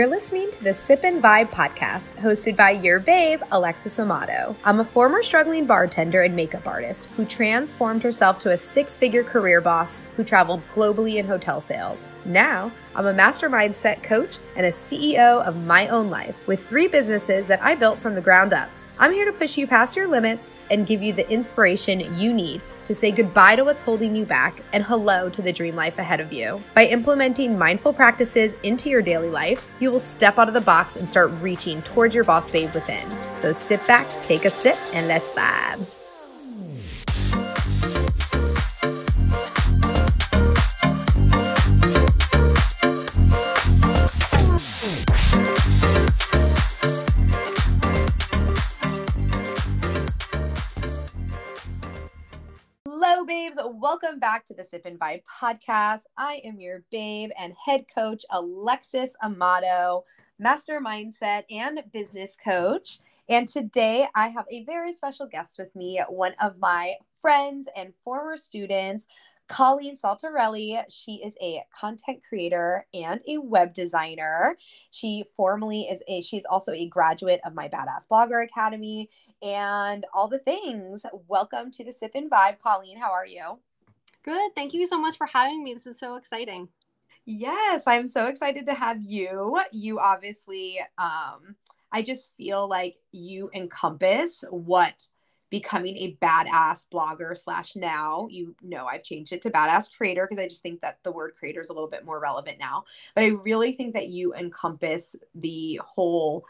You're listening to the Sip and Vibe podcast, hosted by your babe, Alexis Amato. I'm a former struggling bartender and makeup artist who transformed herself to a six figure career boss who traveled globally in hotel sales. Now, I'm a master mindset coach and a CEO of my own life with three businesses that I built from the ground up. I'm here to push you past your limits and give you the inspiration you need to say goodbye to what's holding you back and hello to the dream life ahead of you. By implementing mindful practices into your daily life, you will step out of the box and start reaching towards your boss babe within. So sit back, take a sip, and let's vibe. Welcome back to the Sip and Vibe podcast. I am your babe and head coach, Alexis Amato, master mindset and business coach. And today I have a very special guest with me, one of my friends and former students, Colleen Saltarelli. She is a content creator and a web designer. She formally is a, she's also a graduate of my Badass Blogger Academy and all the things. Welcome to the Sip and Vibe. Colleen, how are you? Good. Thank you so much for having me. This is so exciting. Yes, I'm so excited to have you. You obviously, um, I just feel like you encompass what becoming a badass blogger slash now you know i've changed it to badass creator because i just think that the word creator is a little bit more relevant now but i really think that you encompass the whole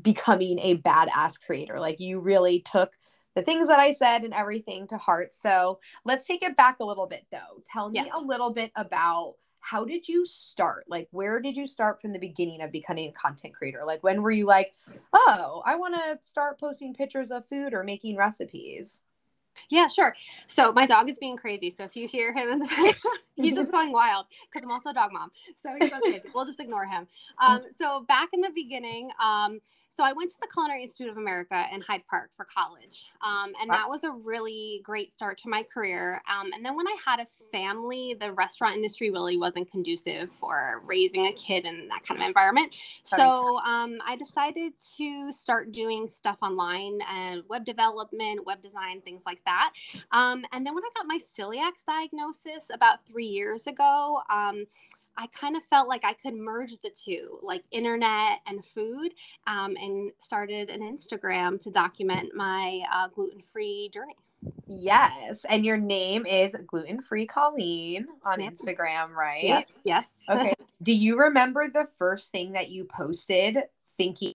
becoming a badass creator like you really took the things that i said and everything to heart so let's take it back a little bit though tell me Yes. a little bit about how did you start like where did you start from the beginning of becoming a content creator like when were you like oh i want to start posting pictures of food or making recipes Yeah, sure. So my dog is being crazy. So if you hear him in the background, he's just going wild because I'm also a dog mom. So he's so crazy. We'll just ignore him. Um, so back in the beginning, um, so I went to the Culinary Institute of America in Hyde Park for college, um, and Wow. that was a really great start to my career. Um, and then when I had a family, the restaurant industry really wasn't conducive for raising a kid in that kind of environment. That So um, I decided to start doing stuff online and web development, web design, things like that. Um, and then when I got my celiac diagnosis about three years ago, um, I kind of felt like I could merge the two, like internet and food, um, and started an Instagram to document my uh, gluten free journey. yes and your name is gluten free colleen on instagram right Yes. Yes. okay do you remember the first thing that you posted thinking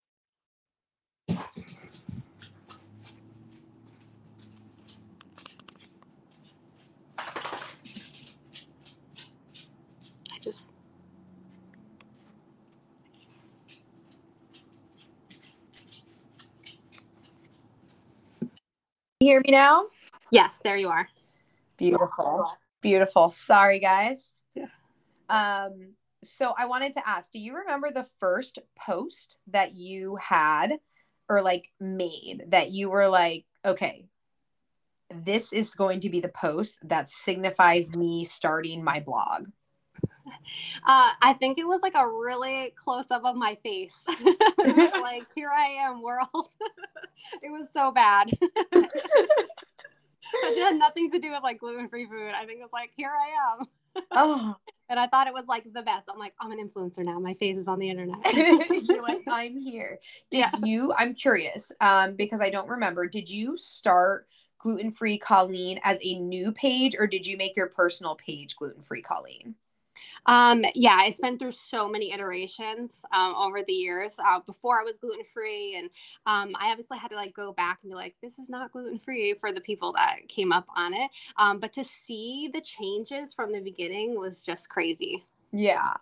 you hear me now? Yes, there you are. beautiful. Beautiful. Sorry guys. Yeah. um so i wanted to ask do you remember the first post that you had or like made that you were like okay this is going to be the post that signifies me starting my blog Uh, I think it was like a really close up of my face. Like, here I am, world. it was so bad. it had nothing to do with like gluten free food. I think it was like, here I am. oh And I thought it was like the best. I'm like, I'm an influencer now. My face is on the internet. you're like i'm here did Yeah. you i'm curious um because i don't remember did you start gluten free colleen as a new page or did you make your personal page gluten free colleen Um, yeah, it's been through so many iterations um, over the years. Uh, before I was gluten free, and um, I obviously had to like go back and be like, this is not gluten free for the people that came up on it. Um, but to see the changes from the beginning was just crazy. Yeah.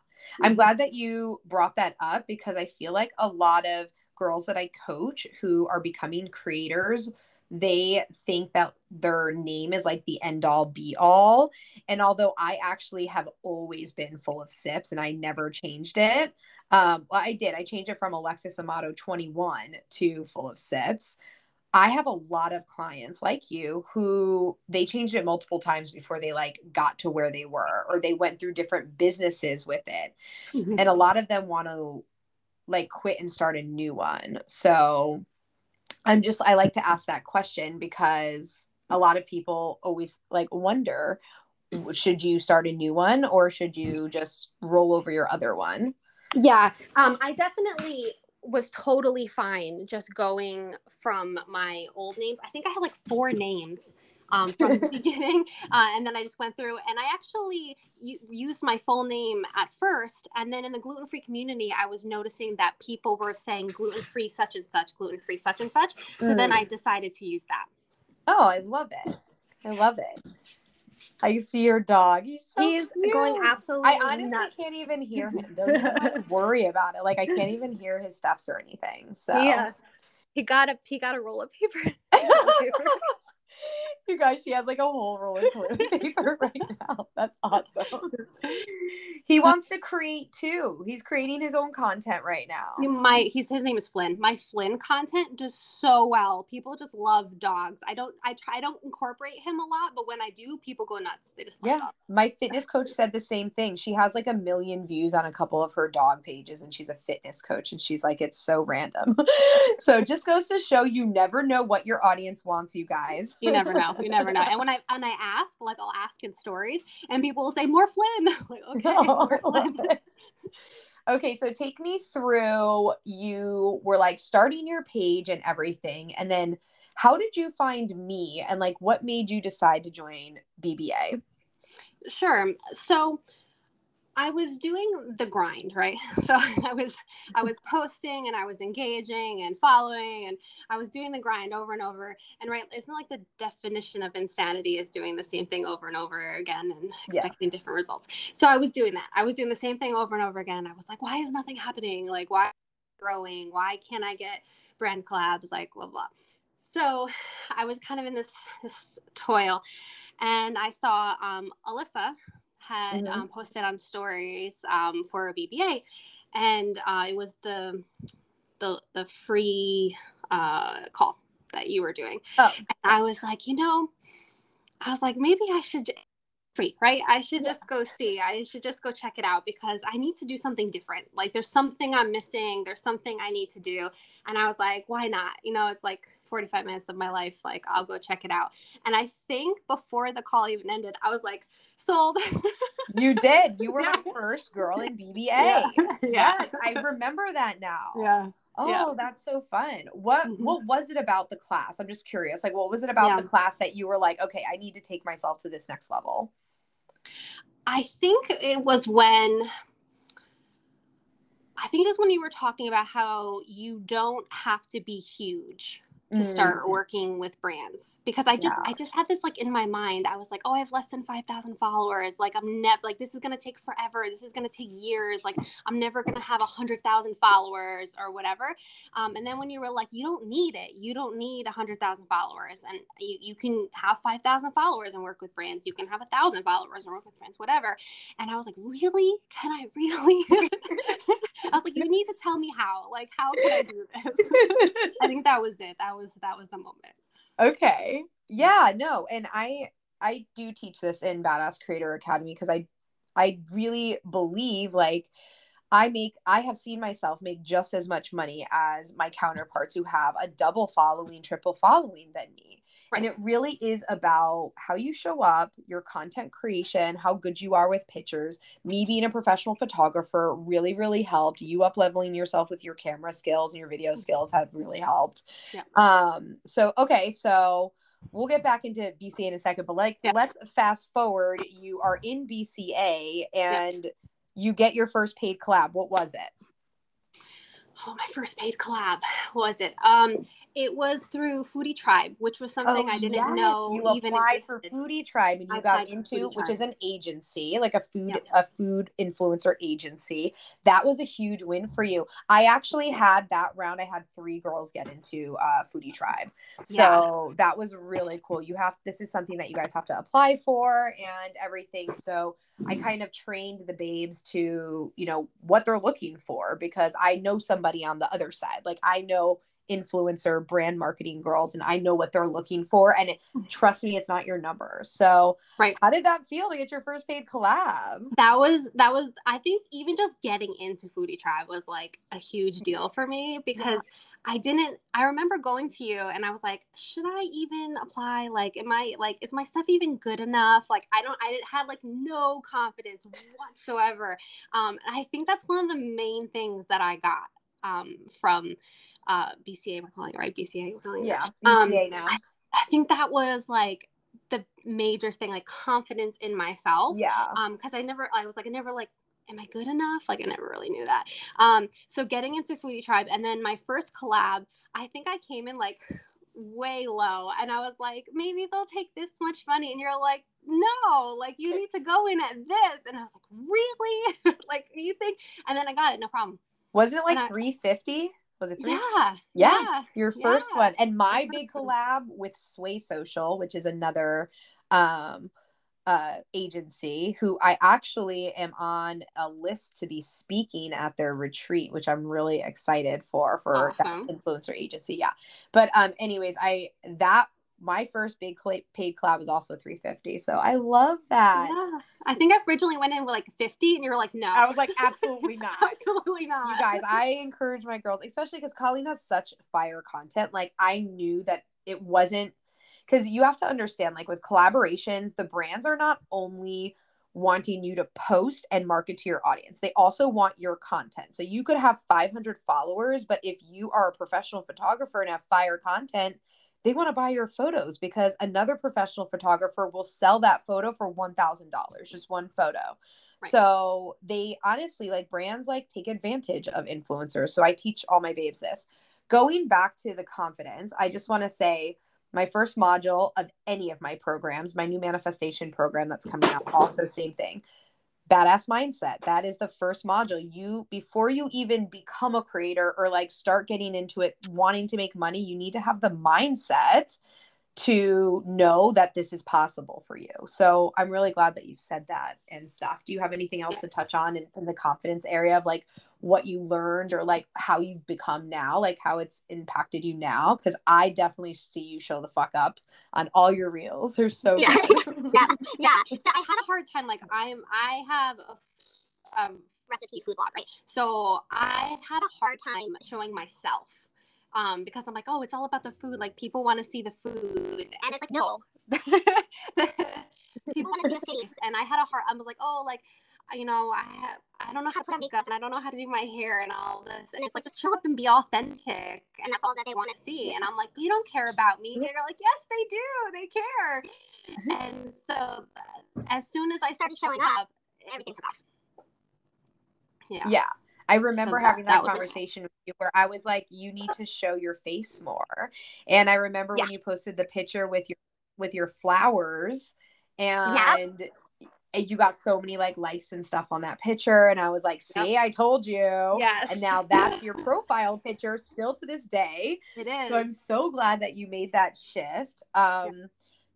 I'm glad that you brought that up because I feel like a lot of girls that I coach who are becoming creators, they think that their name is like the end all be all. And although I actually have always been full of sips and I never changed it, um, well, I did. I changed it from Alexis Amato 21 to full of sips. I have a lot of clients like you who they changed it multiple times before they like got to where they were or they went through different businesses with it. And a lot of them want to like quit and start a new one. So I'm just I like to ask that question because a lot of people always like wonder should you start a new one or should you just roll over your other one? Yeah, um, I definitely was totally fine just going from my old names. I think I had like four names um, from the beginning. Uh, and then I just went through and I actually u- used my full name at first. And then in the gluten free community, I was noticing that people were saying gluten free such and such, gluten free such and such. So mm. then I decided to use that. Oh, I love it. I love it. I see your dog. He's so He's going absolutely. I honestly nuts. can't even hear him. Don't even worry about it. Like I can't even hear his steps or anything. So yeah, he got a he got a roll of paper. you guys, she has like a whole roll of toilet paper right now. That's awesome. He wants to create too. He's creating his own content right now. My he's his name is Flynn. My Flynn content does so well. People just love dogs. I don't I try I don't incorporate him a lot, but when I do, people go nuts. They just yeah. Dogs. My fitness coach said the same thing. She has like a million views on a couple of her dog pages, and she's a fitness coach, and she's like, it's so random. so just goes to show you never know what your audience wants, you guys. You never know. You never know. And when I and I ask, like I'll ask in stories, and people will say more Flynn. like, okay, more Flynn. okay, so take me through. You were like starting your page and everything, and then how did you find me, and like what made you decide to join BBA? Sure. So I was doing the grind, right? So I was I was posting and I was engaging and following and I was doing the grind over and over. And right, isn't like the definition of insanity is doing the same thing over and over again and expecting yes. different results. So I was doing that. I was doing the same thing over and over again. I was like, why is nothing happening? Like why growing? Why can't I get brand collabs? Like blah blah. So I was kind of in this this toil and I saw um, Alyssa had mm-hmm. um, posted on stories um, for a BBA, and uh, it was the the the free uh, call that you were doing. Oh. And I was like, you know, I was like, maybe I should free, right? I should just go see. I should just go check it out because I need to do something different. Like there's something I'm missing. There's something I need to do. And I was like, why not? You know, it's like 45 minutes of my life. Like I'll go check it out. And I think before the call even ended, I was like, sold. you did. You were my first girl in BBA. Yeah. Yes, I remember that now. Yeah. Oh, yeah. that's so fun. What mm-hmm. what was it about the class? I'm just curious. Like what was it about yeah. the class that you were like, okay, I need to take myself to this next level? I think it was when I think it was when you were talking about how you don't have to be huge to start mm. working with brands because I just yeah. I just had this like in my mind. I was like, oh, I have less than five thousand followers. Like I'm never like this is gonna take forever. This is gonna take years. Like I'm never gonna have a hundred thousand followers or whatever. Um, and then when you were like, you don't need it. You don't need a hundred thousand followers, and you you can have five thousand followers and work with brands. You can have a thousand followers and work with brands, whatever. And I was like, really? Can I really? I was like, you need to tell me how. Like, how can I do this? I think that was it. That was that was the moment. Okay. Yeah, no. And I I do teach this in Badass Creator Academy because I I really believe like I make I have seen myself make just as much money as my counterparts who have a double following, triple following than me. Right. And it really is about how you show up, your content creation, how good you are with pictures. Me being a professional photographer really, really helped. You up leveling yourself with your camera skills and your video mm-hmm. skills have really helped. Yeah. Um, so okay, so we'll get back into BCA in a second, but like yeah. let's fast forward. You are in BCA and yeah. you get your first paid collab. What was it? Oh, my first paid collab was it? Um it was through Foodie Tribe, which was something oh, I didn't yes. know you even applied existed. for Foodie Tribe, and you I got into which is an agency, like a food yep. a food influencer agency. That was a huge win for you. I actually had that round. I had three girls get into uh, Foodie Tribe, so yeah. that was really cool. You have this is something that you guys have to apply for and everything. So I kind of trained the babes to you know what they're looking for because I know somebody on the other side. Like I know influencer brand marketing girls and I know what they're looking for and it, trust me it's not your number. So right. how did that feel to get your first paid collab? That was that was I think even just getting into Foodie Tribe was like a huge deal for me because yeah. I didn't I remember going to you and I was like, should I even apply? Like, am I like is my stuff even good enough? Like I don't I didn't had like no confidence whatsoever. Um and I think that's one of the main things that I got um from uh BCA we're calling it right BCA we're calling it yeah BCA um, now I, I think that was like the major thing like confidence in myself yeah um because I never I was like I never like am I good enough? Like I never really knew that. Um, so getting into Foodie Tribe, and then my first collab, I think I came in like way low, and I was like, maybe they'll take this much money, and you're like, no, like you need to go in at this, and I was like, really? like you think? And then I got it, no problem. Wasn't it like three fifty? Was it three? Yeah. Yes, yeah, your first yeah. one. And my big collab with Sway Social, which is another um uh, agency who I actually am on a list to be speaking at their retreat, which I'm really excited for for awesome. that influencer agency. Yeah, but um, anyways, I that my first big paid collab was also 350, so I love that. Yeah, I think I originally went in with like 50, and you were like, no. I was like, absolutely not, absolutely not. You guys, I encourage my girls, especially because Colleen has such fire content. Like I knew that it wasn't because you have to understand like with collaborations the brands are not only wanting you to post and market to your audience they also want your content so you could have 500 followers but if you are a professional photographer and have fire content they want to buy your photos because another professional photographer will sell that photo for $1000 just one photo Right. So they honestly like brands like take advantage of influencers. So I teach all my babes this. Going back to the confidence, I just want to say my first module of any of my programs, my new manifestation program that's coming out, also same thing. Badass mindset. That is the first module. You before you even become a creator or like start getting into it wanting to make money, you need to have the mindset to know that this is possible for you. So I'm really glad that you said that and stuff. Do you have anything else to touch on in, in the confidence area of like what you learned or like how you've become now, like how it's impacted you now? Because I definitely see you show the fuck up on all your reels. They're so yeah, yeah, yeah. So I had a hard time. Like I'm, I have a um, recipe food blog, right? So I had a hard time showing myself um, because I'm like, oh, it's all about the food. Like people want to see the food, and it's like no, people want to see the face. And I had a heart. I was like, oh, like you know, I have, I don't know how to put on makeup and I don't know how to do my hair and all this. And it's like, just show up and be authentic. And that's all that they want to see. And I'm like, you don't care about me. And they're like, yes, they do. They care. Mm-hmm. And so as soon as I started showing up, everything took off. Yeah. Yeah. I remember so having that, that conversation with you where I was like, you need to show your face more. And I remember yeah. when you posted the picture with your with your flowers and yeah. You got so many like likes and stuff on that picture. And I was like, see, yep. I told you. Yes. And now that's your profile picture still to this day. It is. So I'm so glad that you made that shift. Um yeah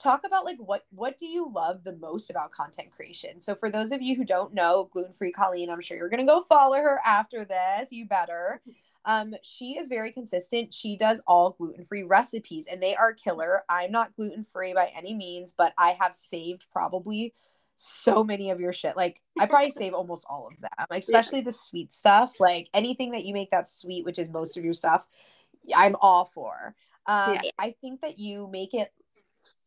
talk about like what what do you love the most about content creation so for those of you who don't know gluten free colleen i'm sure you're gonna go follow her after this you better um she is very consistent she does all gluten free recipes and they are killer i'm not gluten free by any means but i have saved probably so many of your shit like i probably save almost all of them especially yeah. the sweet stuff like anything that you make that sweet which is most of your stuff i'm all for um, yeah. I think that you make it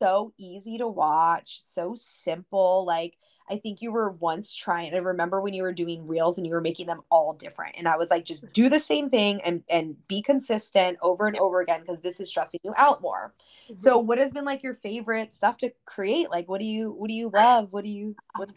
so easy to watch, so simple. Like, I think you were once trying I remember when you were doing reels and you were making them all different. And I was like, just do the same thing and and be consistent over and over again because this is stressing you out more. Mm-hmm. So what has been like your favorite stuff to create? Like what do you what do you love? What do you oh what's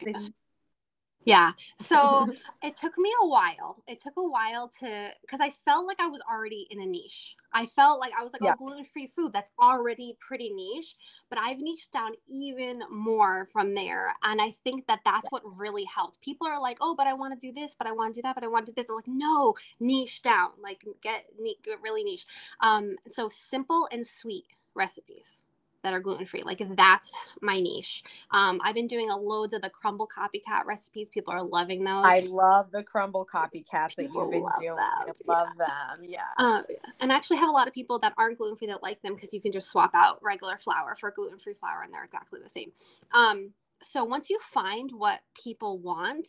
yeah. So it took me a while. It took a while to, because I felt like I was already in a niche. I felt like I was like, yeah. oh, gluten free food, that's already pretty niche. But I've niched down even more from there. And I think that that's what really helped. People are like, oh, but I want to do this, but I want to do that, but I want to do this. I'm like, no, niche down, like get, get really niche. Um, so simple and sweet recipes that are gluten free. Like that's my niche. Um, I've been doing a loads of the Crumbl copycat recipes. People are loving those. I love the Crumbl copycats that People you've been doing. them, I love them. Yes. Uh, and I actually have a lot of people that aren't gluten free that like them because you can just swap out regular flour for gluten free flour and they're exactly the same. Um, so once you find what people want,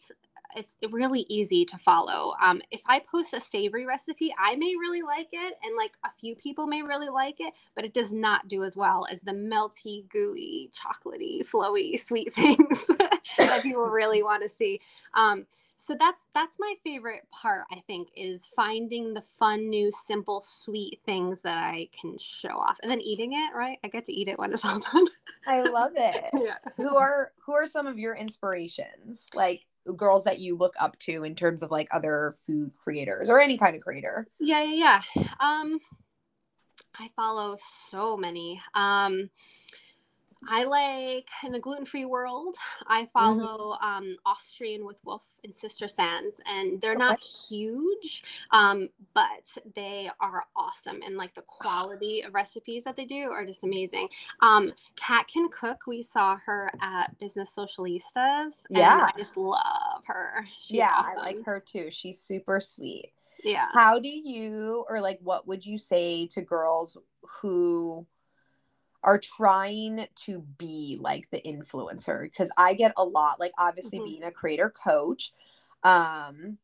it's really easy to follow. Um, if I post a savory recipe, I may really like it, and like a few people may really like it, but it does not do as well as the melty, gooey, chocolatey, flowy, sweet things that people really want to see. Um, so that's that's my favorite part i think is finding the fun new simple sweet things that i can show off and then eating it right i get to eat it when it's all done I love it. yeah who are who are some of your inspirations? Like girls that you look up to in terms of like other food creators or any kind of creator? yeah yeah yeah um i follow so many um I like in the gluten free world, I follow um, Austrian with Wolf and Sister Sands, and they're not huge, um, but they are awesome. And like the quality of recipes that they do are just amazing. Um, Kat can cook. We saw her at Business Socialistas. and Yeah. I just love her. She's yeah, awesome. I like her too. She's super sweet. Yeah. How do you or like what would you say to girls who are trying to be like the influencer because I get a lot like obviously Mhm. being a creator coach um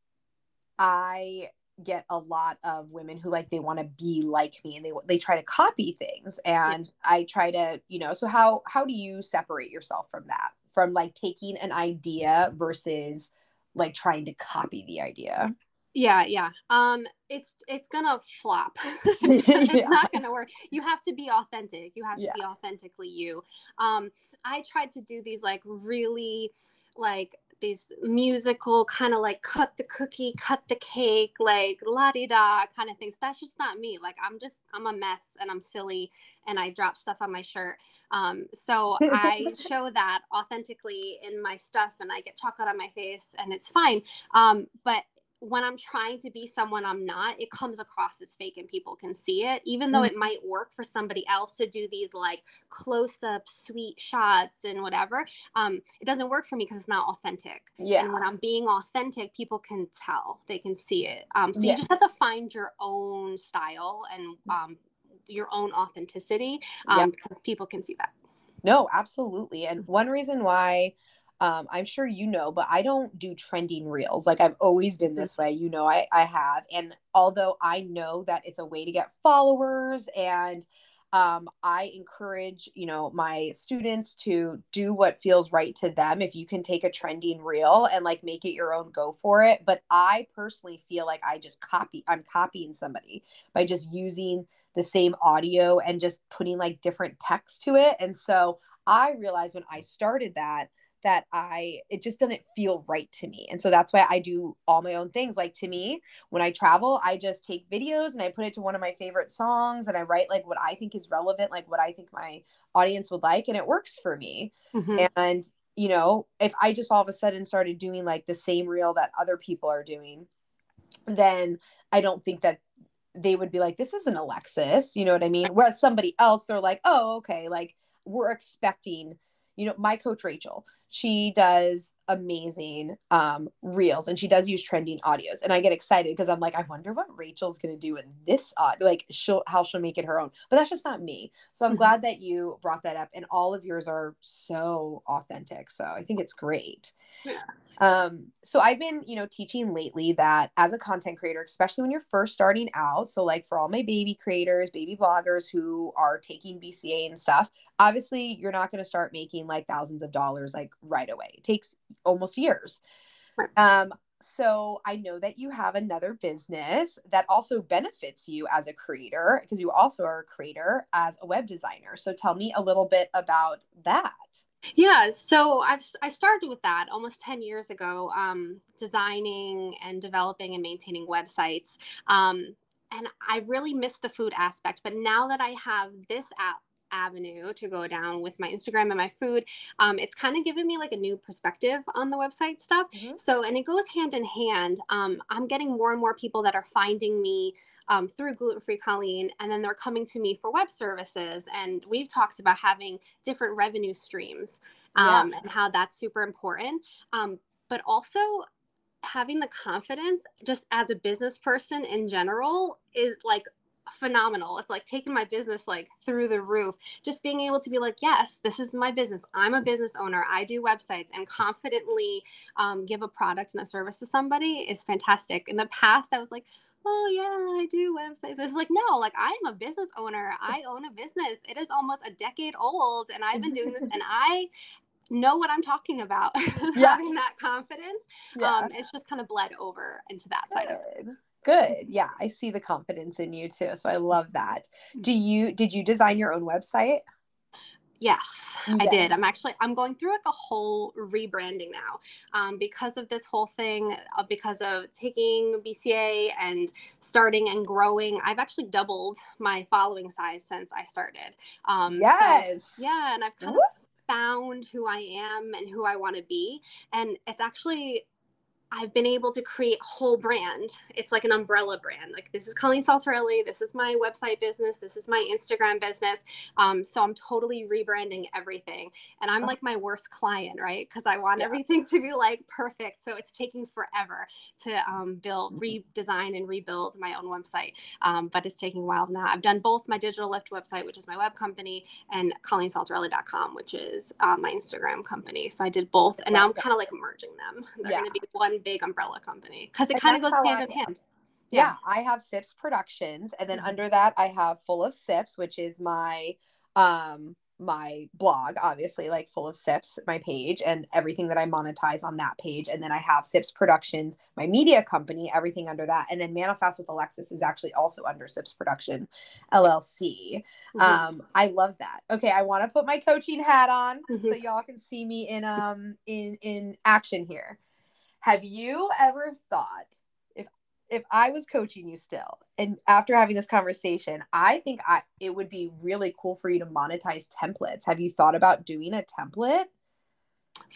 I get a lot of women who like they want to be like me and they they try to copy things and I try to you know so how how do you separate yourself from that? From like taking an idea versus like trying to copy the idea Yeah, yeah. Um, it's it's gonna flop. it's Yeah. not gonna work. You have to be authentic. You have to Yeah. be authentically you. Um, I tried to do these like really like these musical kind of like cut the cookie, cut the cake, like la di da kind of things. That's just not me. Like I'm just I'm a mess and I'm silly and I drop stuff on my shirt. Um, so I show that authentically in my stuff and I get chocolate on my face and it's fine. Um, but when I'm trying to be someone I'm not, it comes across as fake and people can see it, even though Mhm. it might work for somebody else to do these like close up sweet shots and whatever. Um, it doesn't work for me because it's not authentic. yeah And when I'm being authentic, people can tell, they can see it. Um, so Yeah. you just have to find your own style and um, your own authenticity um, Yeah. because people can see that. No, absolutely. And one reason why um, I'm sure you know, but I don't do trending reels. Like I've always been this way. You know, I, I have. And although I know that it's a way to get followers and um, I encourage, you know, my students to do what feels right to them. If you can take a trending reel and like make it your own, go for it. But I personally feel like I just copy, I'm copying somebody by just using the same audio and just putting like different text to it. And so I realized when I started that, that I it just doesn't feel right to me. And so that's why I do all my own things. Like to me, when I travel, I just take videos and I put it to one of my favorite songs and I write like what I think is relevant, like what I think my audience would like and it works for me. Mhm. And you know, if I just all of a sudden started doing like the same reel that other people are doing, then I don't think that they would be like, this isn't Alexis. You know what I mean? Whereas somebody else, they're like, oh, okay. Like we're expecting, you know, my coach Rachel, she does amazing um reels and she does use trending audios. And I get excited because I'm like, I wonder what Rachel's gonna do in this audio, like she'll how she'll make it her own. But that's just not me. So I'm Mhm. glad that you brought that up. And all of yours are so authentic. So I think it's great. Yeah. Um, so I've been, you know, teaching lately that as a content creator, especially when you're first starting out, so like for all my baby creators, baby bloggers who are taking BCA and stuff, obviously you're not going to start making like thousands of dollars like right away. It takes almost years. Right. Um, so I know that you have another business that also benefits you as a creator because you also are a creator as a web designer. So tell me a little bit about that. Yeah, so I've I started with that almost 10 years ago, um, designing and developing and maintaining websites. Um, and I really missed the food aspect, but now that I have this app avenue to go down with my Instagram and my food, um, it's kind of given me like a new perspective on the website stuff. Mhm. So, and it goes hand in hand. Um, I'm getting more and more people that are finding me um, through Gluten Free Colleen, and then they're coming to me for web services. And we've talked about having different revenue streams um, yeah. and how that's super important. Um, but also, having the confidence just as a business person in general is like phenomenal. It's like taking my business like through the roof. Just being able to be like, yes, this is my business. I'm a business owner. I do websites and confidently um, give a product and a service to somebody is fantastic. In the past, I was like, oh yeah, I do websites. It's like, no, like I'm a business owner. I own a business. It is almost a decade old and I've been doing this and I know what I'm talking about. Yeah. Having that confidence. Yeah. Um, it's just kind of bled over into that Good. side of it. Good. Yeah, I see the confidence in you too. So I love that. Do mm-hmm. you did you design your own website? Yes, yeah. I did. I'm actually I'm going through like a whole rebranding now um, because of this whole thing. Uh, because of taking BCA and starting and growing, I've actually doubled my following size since I started. Um, yes. So, yeah, and I've kind of found who I am and who I want to be. And it's actually I've been able to create a whole brand. It's like an umbrella brand. Like this is Colleen Saltarelli. This is my website business. This is my Instagram business. Um, so I'm totally rebranding everything. And I'm like my worst client, right? Because I want yeah. everything to be like perfect. So it's taking forever to um, build, mm-hmm. redesign, and rebuild my own website. Um, but it's taking a while now. I've done both my Digital Lift website, which is my web company, and ColleenSaltarelli.com, which is uh, my Instagram company. So I did both, and now I'm kind of like merging them. They're yeah. going to be one big umbrella company because it kind of goes hand I, in hand. Yeah. yeah. I have Sips Productions, and then mm-hmm. under that I have Full of Sips, which is my um my blog, obviously, like full of sips, my page, and everything that I monetize on that page. And then I have Sips Productions, my media company, everything under that. And then Manifest with Alexis is actually also under Sips Production LLC. Mm-hmm. Um, I love that. Okay, I want to put my coaching hat on mm-hmm. so y'all can see me in um in in action here. Have you ever thought if if I was coaching you still and after having this conversation, I think I it would be really cool for you to monetize templates. Have you thought about doing a template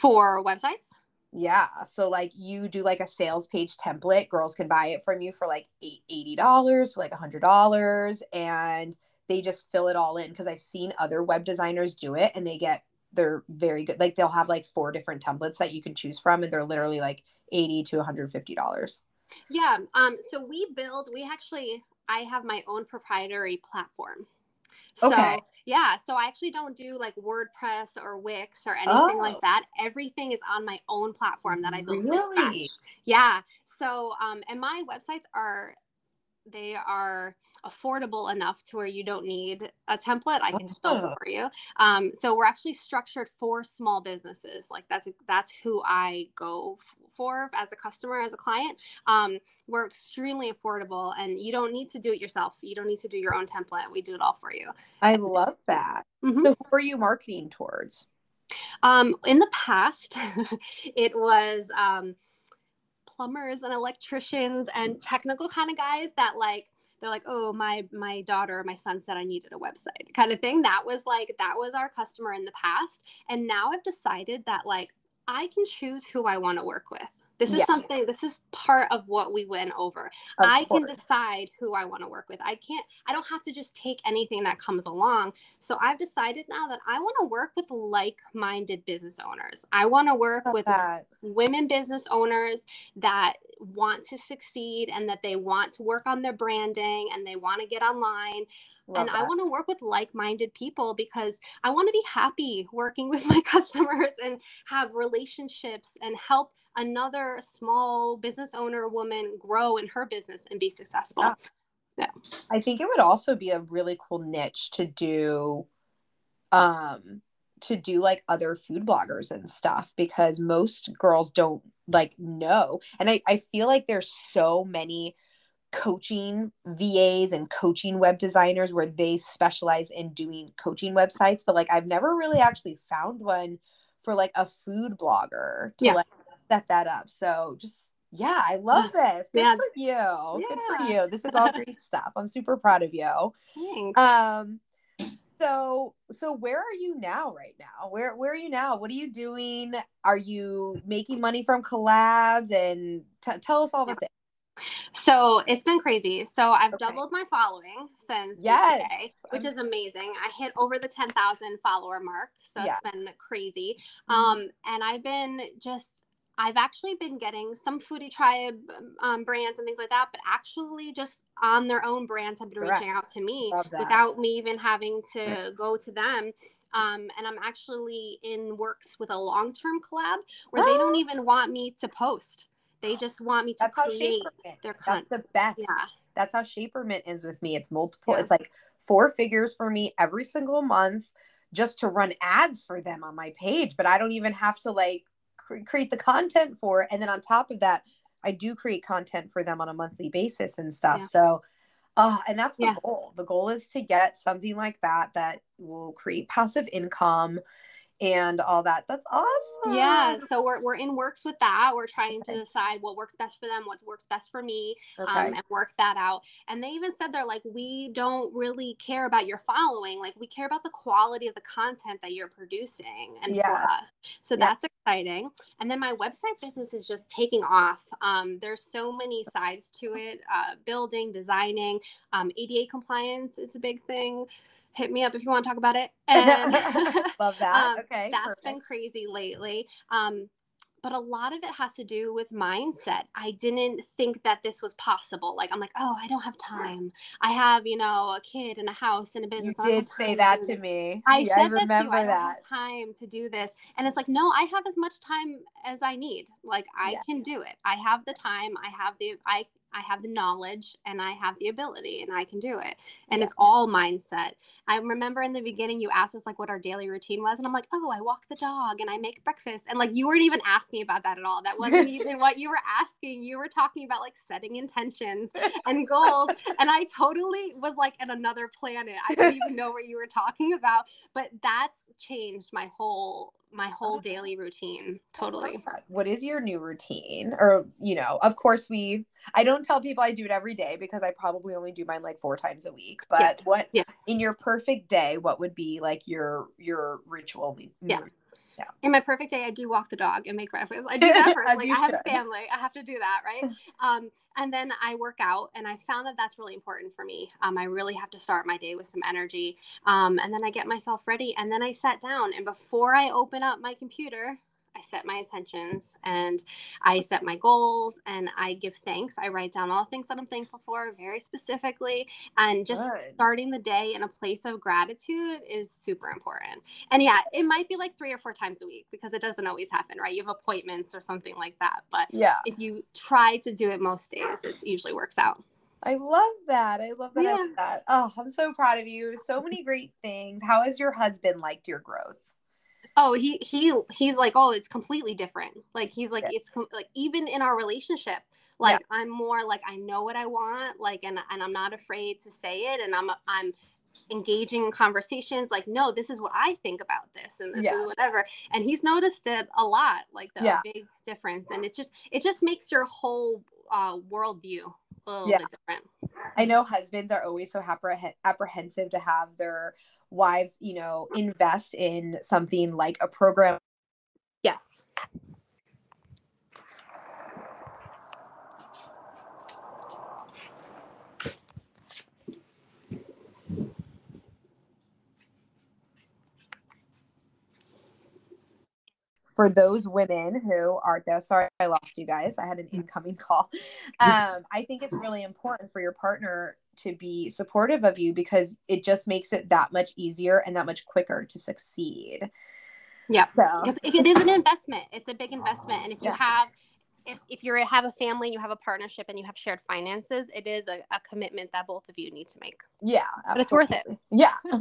for websites? Yeah. So like you do like a sales page template, girls can buy it from you for like $80 to like $100 and they just fill it all in because I've seen other web designers do it and they get they're very good. Like they'll have like four different templates that you can choose from and they're literally like 80 to 150 dollars yeah um so we build we actually i have my own proprietary platform so okay. yeah so i actually don't do like wordpress or wix or anything oh. like that everything is on my own platform that i built really? yeah so um and my websites are they are affordable enough to where you don't need a template i can just build it oh. for you. Um, so we're actually structured for small businesses. Like that's that's who i go for as a customer as a client. Um, we're extremely affordable and you don't need to do it yourself. You don't need to do your own template. We do it all for you. I love that. Mm-hmm. so who are you marketing towards? Um, in the past it was um, plumbers and electricians and technical kind of guys that like they're like oh my my daughter my son said i needed a website kind of thing. That was like that was our customer in the past. And now i've decided that like i can choose who i want to work with this is yeah. something, this is part of what we went over. Of I course. can decide who I want to work with. I can't, I don't have to just take anything that comes along. So I've decided now that I want to work with like minded business owners. I want to work with that. women business owners that want to succeed and that they want to work on their branding and they want to get online. Love and that. I want to work with like minded people because I want to be happy working with my customers and have relationships and help another small business owner woman grow in her business and be successful. Yeah. yeah. I think it would also be a really cool niche to do um to do like other food bloggers and stuff because most girls don't like know. And I, I feel like there's so many coaching VAs and coaching web designers where they specialize in doing coaching websites, but like I've never really actually found one for like a food blogger to yeah. like set that up. So just yeah, I love this. Good yeah. for you. Yeah. Good for you. This is all great stuff. I'm super proud of you. Thanks. Um so so where are you now right now? Where where are you now? What are you doing? Are you making money from collabs and t- tell us all the things. So it's been crazy. So I've Okay. doubled my following since Yes. today, which is amazing. I hit over the 10,000 follower mark. So Yes. it's been crazy. Mhm. Um, and I've been just, I've actually been getting some foodie tribe um, brands and things like that, but actually just on their own brands have been reaching out to me without me even having to go to them. Um, and I'm actually in works with a long term collab where they don't even want me to post. They just want me to That's create their That's the best. Yeah. That's how Shapermint is with me. It's multiple. Yeah. It's like four figures for me every single month just to run ads for them on my page. But I don't even have to like cre- create the content for it. And then on top of that, I do create content for them on a monthly basis and stuff. Yeah. So, uh, and that's the Yeah. goal. The goal is to get something like that that will create passive income and all that. That's awesome. Yeah, so we're, we're in works with that. We're trying Okay. to decide what works best for them, what works best for me, Okay. um, and work that out. And they even said they're like, we don't really care about your following. Like, we care about the quality of the content that you're producing and Yeah. for us. So Yeah. that's exciting. And then my website business is just taking off. Um, there's so many sides to it uh, building, designing, um, ADA compliance is a big thing. Hit me up if you want to talk about it. And Love that. um, okay. that's perfect. been crazy lately. Um, but a lot of it has to do with mindset. I didn't think that this was possible. Like I'm like, oh, I don't have time. I have, you know, a kid and a house and a business. I did say that to me. I Yeah, said I remember that to you. I don't that. have time to do this. And it's like, no, I have as much time as I need. Like I Yeah. can do it. I have the time. I have the I I have the knowledge and I have the ability and I can do it. And Yeah. it's all mindset. I remember in the beginning you asked us like what our daily routine was and I'm like, "Oh, I walk the dog and I make breakfast." And like you weren't even asking about that at all. That wasn't even what you were asking. You were talking about like setting intentions and goals and I totally was like in another planet. I didn't even know what you were talking about, but that's changed my whole my whole daily routine totally. What is your new routine? Or, you know, of course we I don't tell people I do it every day because I probably only do mine like four times a week. But Yeah. what Yeah. in your perfect day, what would be like your your ritual? Yeah. In my perfect day, I do walk the dog and make breakfast. I do that first. Like I have a family, I have to do that, right? um, and then I work out, and I found that that's really important for me. Um, I really have to start my day with some energy, um, and then I get myself ready, and then I sat down, and before I open up my computer. I set my intentions and I set my goals and I give thanks. I write down all the things that I'm thankful for very specifically. And just Good. starting the day in a place of gratitude is super important. And yeah, it might be like three or four times a week because it doesn't always happen, right? You have appointments or something like that. But Yeah. if you try to do it most days, it usually works out. I love that. I love that. I love that. Oh, I'm so proud of you. So many great things. How has your husband liked your growth? Oh, he he he's like, oh, it's completely different. Like he's like, Yeah. it's com- like even in our relationship, like I'm more like I know what I want, like and and I'm not afraid to say it, and I'm I'm engaging in conversations like no this is what i think about this and this Yeah. is whatever and he's noticed it a lot like the Yeah. big difference and it just it just makes your whole uh worldview a little Yeah. bit different I know husbands are always so appreh- apprehensive to have their wives, you know, invest in something like a program. yes For those women who are there, sorry, I lost you guys. I had an incoming call. Um, I think it's really important for your partner to be supportive of you because it just makes it that much easier and that much quicker to succeed. yeah So, it is an investment. It's a big investment, and if you Yeah. have, if, if you have a family, and you have a partnership, and you have shared finances, it is a, a commitment that both of you need to make. yeah, But it's worth it. Yeah.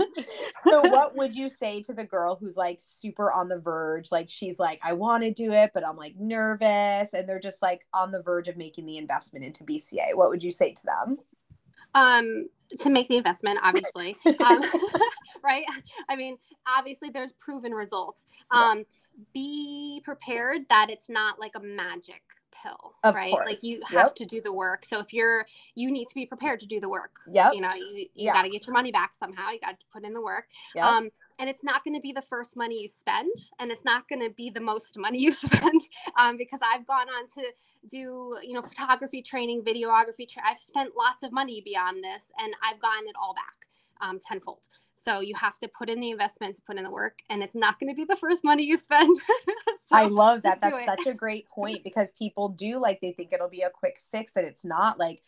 so what would you say to the girl who's like super on the verge like she's like i want to do it but i'm like nervous and they're just like on the verge of making the investment into bca what would you say to them Um, to make the investment, obviously, um, right? I mean, obviously, there's proven results. Um, be prepared that it's not like a magic pill, Of right? course. Like you have Yep. to do the work. So if you're, you need to be prepared to do the work. Yeah. You know, you, you Yeah. got to get your money back somehow. You got to put in the work. Yep. Um, and it's not going to be the first money you spend, and it's not going to be the most money you spend, um, because I've gone on to do, you know, photography training, videography. Tra- I've spent lots of money beyond this, and I've gotten it all back um, tenfold. So you have to put in the investment to put in the work, and it's not going to be the first money you spend. So I love that. That's such a great point because people do like they think it'll be a quick fix and it's not like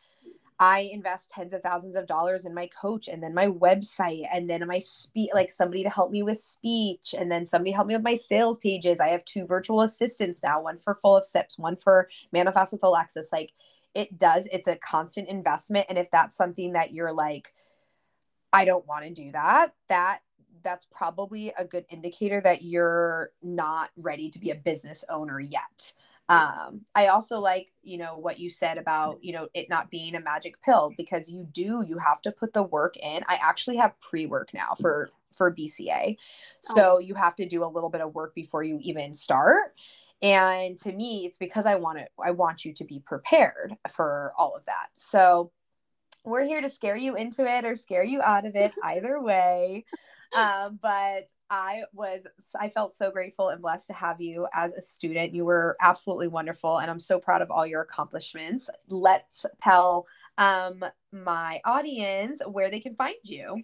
I invest tens of thousands of dollars in my coach and then my website and then my speak like somebody to help me with speech and then somebody help me with my sales pages. I have two virtual assistants now, one for full of sips, one for manifest with Alexis. Like it does, it's a constant investment. And if that's something that you're like, I don't want to do that, that that's probably a good indicator that you're not ready to be a business owner yet. Um, I also like, you know, what you said about, you know, it not being a magic pill because you do, you have to put the work in. I actually have pre-work now for for BCA. So you have to do a little bit of work before you even start. And to me, it's because I want to I want you to be prepared for all of that. So we're here to scare you into it or scare you out of it either way um, but I was, I felt so grateful and blessed to have you as a student. You were absolutely wonderful, and I'm so proud of all your accomplishments. Let's tell um, my audience where they can find you.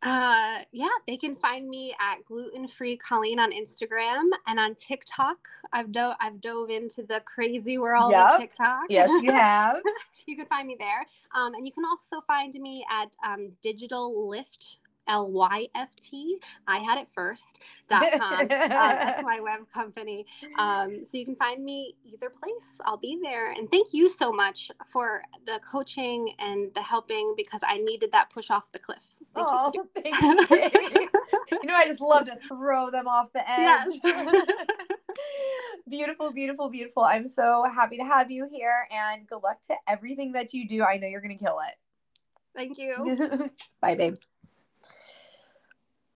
Uh, yeah, they can find me at gluten free Colleen on Instagram and on TikTok. I've dove I've dove into the crazy world Yep. of TikTok. Yes, you have. you can find me there. Um, and you can also find me at um, Digital Lyft. L Y F T. I had it first. Dot com. Uh, that's my web company. Um, so you can find me either place. I'll be there. And thank you so much for the coaching and the helping because I needed that push off the cliff. Thank oh, you. thank you. you know, I just love to throw them off the edge. Yes. beautiful, beautiful, beautiful. I'm so happy to have you here and good luck to everything that you do. I know you're going to kill it. Thank you. Bye, babe.